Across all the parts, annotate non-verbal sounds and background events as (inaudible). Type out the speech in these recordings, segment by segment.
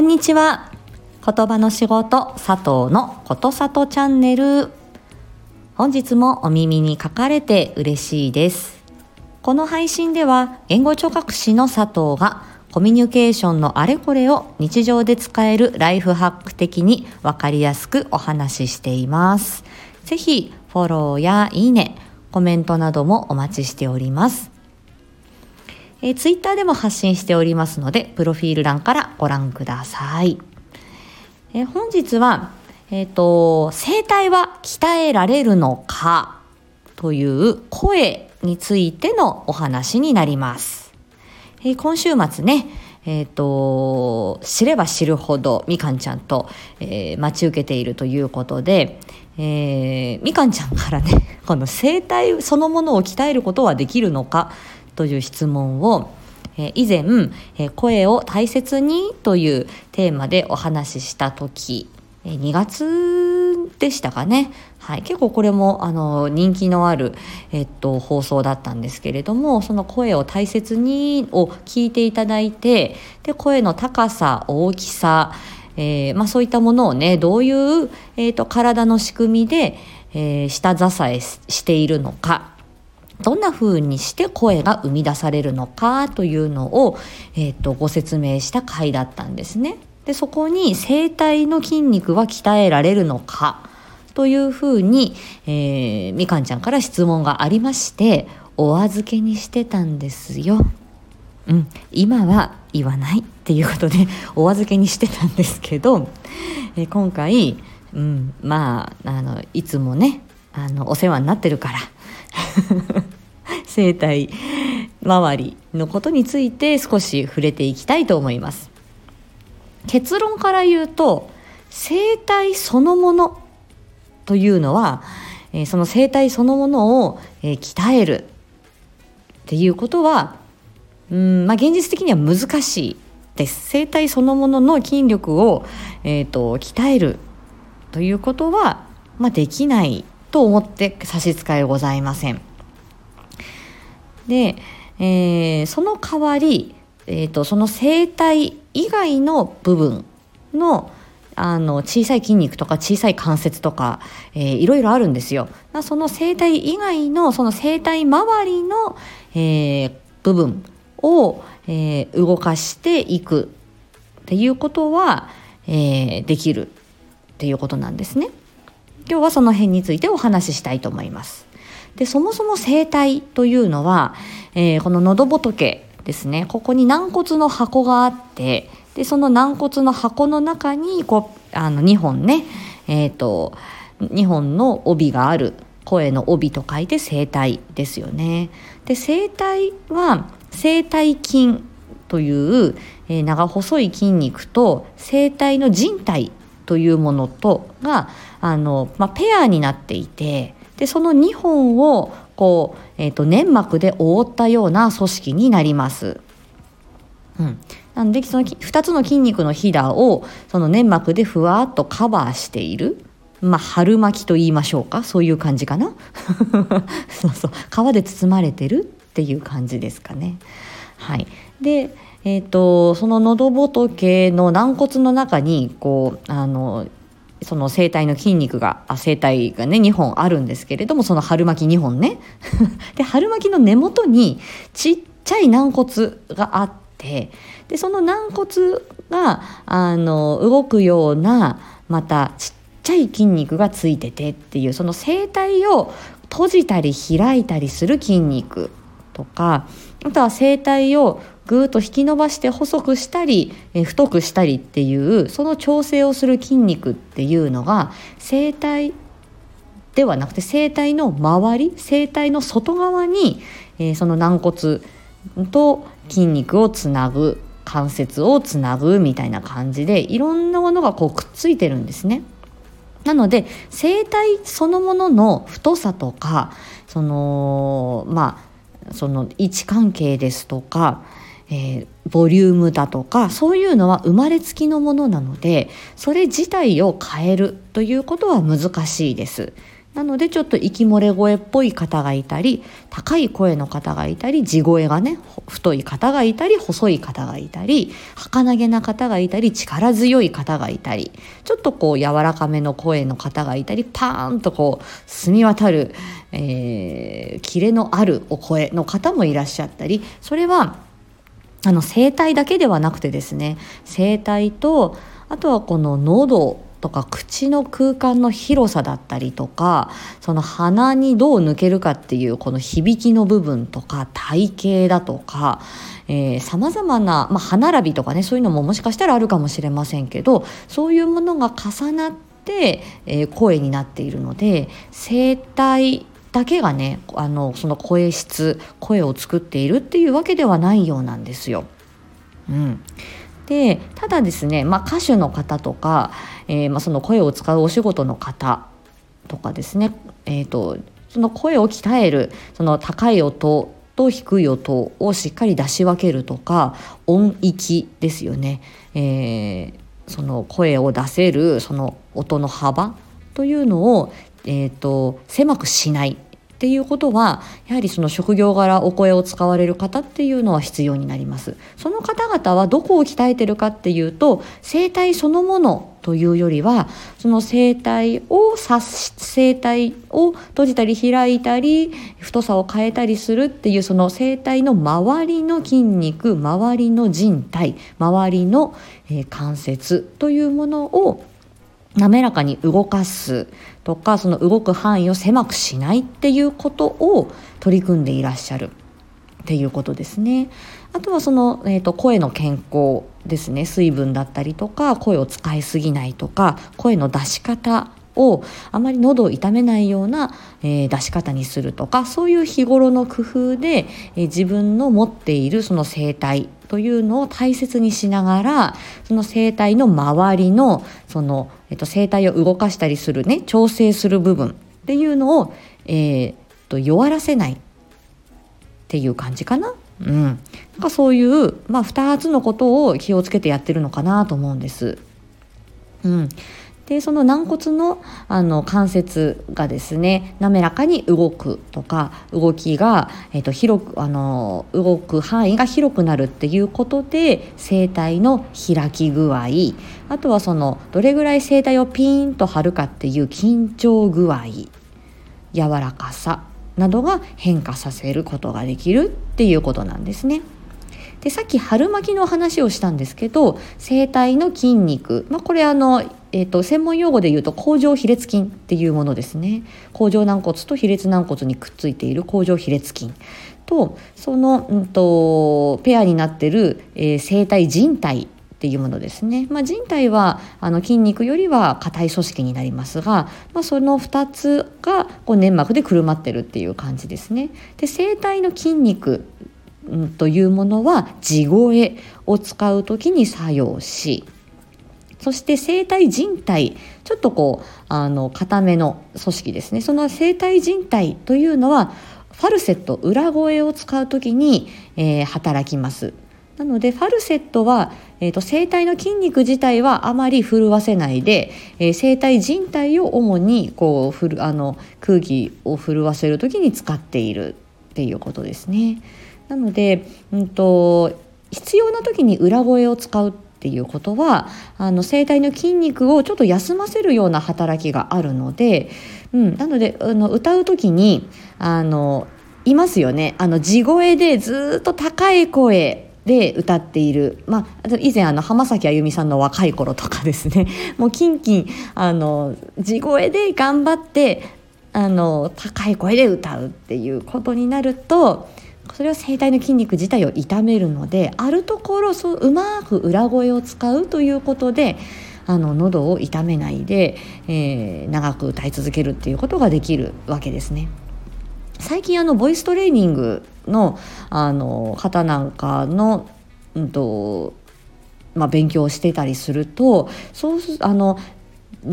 こんにちは。言葉の仕事佐藤のことさとチャンネル。本日もお耳に書かれて嬉しいです。この配信では言語聴覚士の佐藤がコミュニケーションのあれこれを日常で使えるライフハック的にわかりやすくお話ししています。ぜひフォローやいいね、コメントなどもお待ちしております。えー、ツイッターでも発信しておりますので、プロフィール欄からご覧ください。えー、本日は、えっ、ー、と、声帯は鍛えられるのか？という声についてのお話になります。えー、今週末ね、えっ、ー、と、知れば知るほどみかんちゃんと、えー、待ち受けているということで、えー、みかんちゃんからね、(laughs) この声帯そのものを鍛えることはできるのか？という質問を、え以前、え声を大切にというテーマでお話しした時、え2月でしたかね。はい、結構これもあの人気のある、えっと、放送だったんですけれどもその声を大切にを聞いていただいてで声の高さ大きさ、えー、まあ、そういったものをねどういう、えーと、体の仕組みで、えー、下支えしているのかどんな風にして声が生み出されるのかというのを、えーと、ご説明した回だったんですね。でそこに声帯の筋肉は鍛えられるのかというふうに、えー、みかんちゃんから質問がありましてお預けにしてたんですよ。うん、今は言わないっていうことで (laughs) お預けにしてたんですけど、えー、今回、うん、まああのいつもねあのお世話になってるから (laughs) 生態周りのことについて少し触れていきたいと思います。結論から言うと生態そのものというのは、その生態そのものを、鍛えるっていうことはうん、まあ、現実的には難しいです。生態そのものの筋力を、えーと、鍛えるということは、まあ、できないと思って差し支えございません。で、えー、その代わり、えーと、その声帯以外の部分のあの小さい筋肉とか小さい関節とか、えー、いろいろあるんですよ。その声帯以外のその声帯周りの、えー、部分を、えー、動かしていくっていうことは、えー、できるっていうことなんですね。今日はその辺についてお話ししたいと思います。でそもそも声帯というのは、えー、この喉仏ですねここに軟骨の箱があってでその軟骨の箱の中にこうあの2本ね、えーと、2本の帯がある声の帯と書いて声帯ですよね。で声帯は声帯筋という、えー、長細い筋肉と声帯の靭帯というものとがあの、まあ、ペアになっていてでその2本をこう、えーと、粘膜で覆ったような組織になります。うん、なのでその2つの筋肉のひだをその粘膜でふわっとカバーしている。まあ、春巻きと言いましょうかそういう感じかな (laughs) そうそう皮で包まれてるっていう感じですかね。はい、で、えーと、その喉仏の軟骨の中にこうあのその声帯の筋肉があ声帯がね2本あるんですけれどもその春巻き2本ね。(laughs) で春巻きの根元にちっちゃい軟骨があってでその軟骨があの動くようなまたちっちゃい筋肉がついててっていうその声帯を閉じたり開いたりする筋肉とかあとは声帯をぐーっと引き伸ばして細くしたり、え太くしたりっていうその調整をする筋肉っていうのが声帯ではなくて声帯の周り声帯の外側に、え、その軟骨と筋肉をつなぐ関節をつなぐみたいな感じでいろんなものがこうくっついてるんですね。なので声帯そのものの太さとかそのまあその位置関係ですとかえー、ボリュームだとかそういうのは生まれつきのものなのでそれ自体を変えるということは難しいです。なのでちょっと息漏れ声っぽい方がいたり高い声の方がいたり地声がね太い方がいたり細い方がいたり儚げな方がいたり力強い方がいたりちょっとこう柔らかめの声の方がいたりパーンとこう澄み渡る、えー、キレのあるお声の方もいらっしゃったりそれはあの声帯だけではなくてですね声帯とあとはこの喉とか口の空間の広さだったりとかその鼻にどう抜けるかっていうこの響きの部分とか体型だとかさまざまな、ま、歯並びとかねそういうのももしかしたらあるかもしれませんけどそういうものが重なって、えー、声になっているので声帯だけがねあのその声質声を作っているっていうわけではないようなんですよ。うん、でただですね、まあ、歌手の方とか、えー、まあ、その声を使うお仕事の方とかですね、えーと、その声を鍛えるその高い音と低い音をしっかり出し分けるとか音域ですよね、えー、その声を出せるその音の幅というのを、えーと狭くしないっていうことはやはりその職業柄お声を使われる方っていうのは必要になります。その方々はどこを鍛えてるかっていうと声帯そのものというよりはその声帯を指し声帯を閉じたり開いたり太さを変えたりするっていうその声帯の周りの筋肉周りの人体周りの、え関節というものを滑らかに動かす。とかその動く範囲を狭くしないっていうことを取り組んでいらっしゃるっていうことですね。あとはその、えーと、声の健康ですね水分だったりとか声を使いすぎないとか声の出し方をあまり喉を痛めないような、えー、出し方にするとかそういう日頃の工夫で、えー、自分の持っているその声帯というのを大切にしながらその声帯の周りのその、えっと、声帯を動かしたりするね調整する部分っていうのを、えー、と弱らせないっていう感じかな。うん、なんかそういう、まあ、2つのことを気をつけてやってるのかなと思うんです。うん、でその軟骨のあの関節がですね滑らかに動くとか動きが、えー、と広くあの動く範囲が広くなるっていうことで声帯の開き具合あとはそのどれぐらい声帯をピーンと張るかっていう緊張具合柔らかさなどが変化させることができるっていうことなんですね。でさっき春巻きの話をしたんですけど声帯の筋肉、まあ、これあのえーと、専門用語で言うと甲状比列筋っていうものですね。甲状軟骨と比列軟骨にくっついている甲状比列筋とその、うんと、ペアになってる、えー、生体人体っていうものですね、まあ、人体はあの筋肉よりは硬い組織になりますが、まあ、その2つがこう粘膜でくるまってるっていう感じですね。で生体の筋肉というものは地声を使う時に作用しそして生体人体ちょっとこうあの固めの組織ですねその生体人体というのはファルセット裏声を使う時に、えー、働きますなのでファルセットは、えーと、声帯の筋肉自体はあまり震わせないで、えー、声帯人体を主にこうふるあの空気を震わせる時に使っているっていうことですね。なので、うんと必要な時に裏声を使うっていうことはあの声帯の筋肉をちょっと休ませるような働きがあるので、うん、なのであの歌う時にあのいますよね。あの地声でずっと高い声で歌っている、まあ、以前あの浜崎あゆみさんの若い頃とかですね。(laughs) もうキンキンあの地声で頑張ってあの高い声で歌うっていうことになるとそれは声帯の筋肉自体を痛めるのであるところそううまく裏声を使うということであの喉を痛めないで、えー、長く歌い続けるっていうことができるわけですね。最近あのボイストレーニングのあの方なんかの、うんとまあ、勉強をしてたりするとそうあの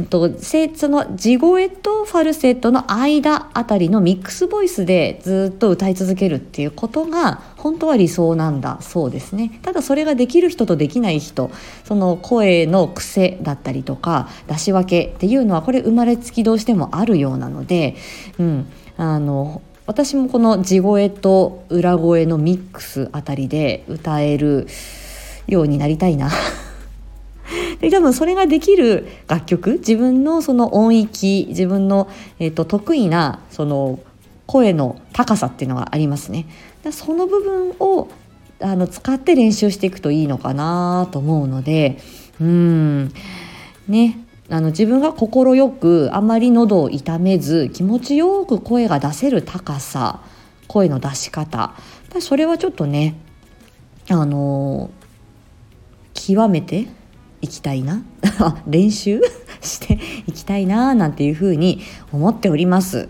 とその地声とファルセットの間あたりのミックスボイスでずっと歌い続けるっていうことが本当は理想なんだそうですね。ただそれができる人とできない人その声の癖だったりとか出し分けっていうのはこれ生まれつきどうしてもあるようなので、うん、あの私もこの地声と裏声のミックスあたりで歌えるようになりたいな。で多分それができる楽曲自分のその音域自分の、えーと、得意なその声の高さっていうのがありますね。その部分をあの使って練習していくといいのかなと思うのでうん。ね。あの自分が快くあまり喉を痛めず気持ちよく声が出せる高さ声の出し方。それはちょっとねあの極めていきたいな？(laughs) 練習？(laughs) していきたいななんていうふうに思っております。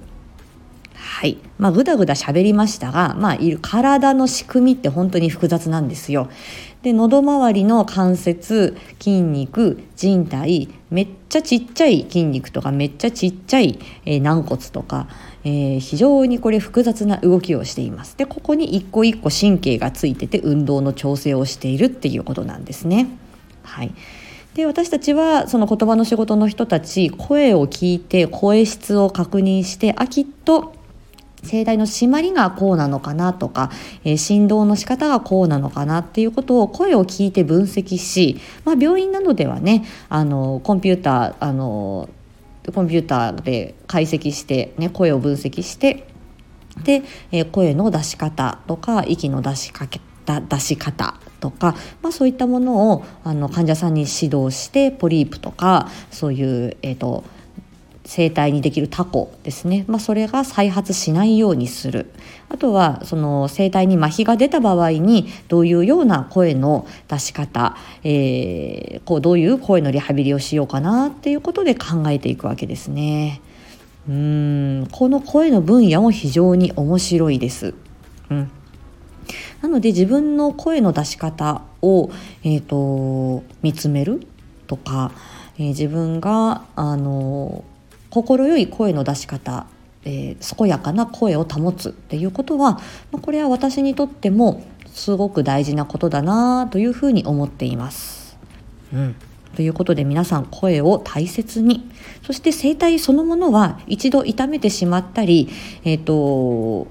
はいまあ、ぐだぐだ喋りましたが、まあ、いる体の仕組みって本当に複雑なんですよ。で喉周りの関節筋肉人体めっちゃちっちゃい筋肉とかめっちゃちっちゃい、えー、軟骨とか、えー、非常にこれ複雑な動きをしています。でここに一個一個神経がついてて運動の調整をしているっていうことなんですね。はい、で私たちはその言葉の仕事の人たち声を聞いて声質を確認してあきっと声帯の締まりがこうなのかなとか、えー、振動の仕方がこうなのかなっていうことを声を聞いて分析し、まあ、病院などではねあのコンピューターあのコンピューターで解析して、ね、声を分析してで、えー、声の出し方とか息の出しかけ出し方とか、まあ、そういったものをあの患者さんに指導してポリープとかそういう、えーと、声帯にできるタコですね、まあ、それが再発しないようにするあとはその声帯に麻痺が出た場合にどういうような声の出し方、えー、こうどういう声のリハビリをしようかなっていうことで考えていくわけですね。うんこの声の分野も非常に面白いです。うんなので自分の声の出し方を、えーと、見つめるとか、えー、自分があの心よい声の出し方、えー、健やかな声を保つっていうことは、まあ、これは私にとってもすごく大事なことだなというふうに思っています。うんということで皆さん声を大切にそして声帯そのものは一度痛めてしまったり、えーと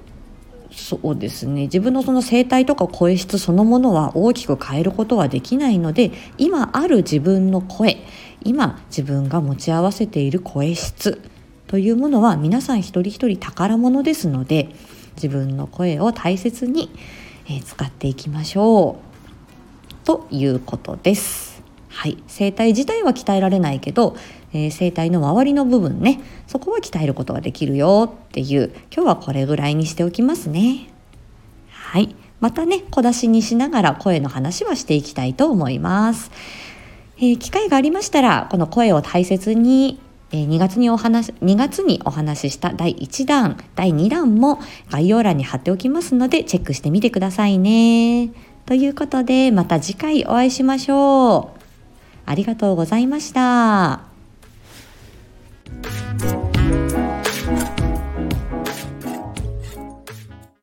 そうですね自分のその声帯とか声質そのものは大きく変えることはできないので今ある自分の声今自分が持ち合わせている声質というものは皆さん一人一人宝物ですので自分の声を大切に、使っていきましょうということです。はい、声帯自体は鍛えられないけどえー、声帯の周りの部分ねそこは鍛えることができるよっていう今日はこれぐらいにしておきますねはいまたね小出しにしながら声の話はしていきたいと思います、えー、機会がありましたらこの声を大切にえ2月にお話、2月にお話しした第1弾、第2弾も概要欄に貼っておきますので、チェックしてみてくださいね。ということで、また次回お会いしましょう。ありがとうございました。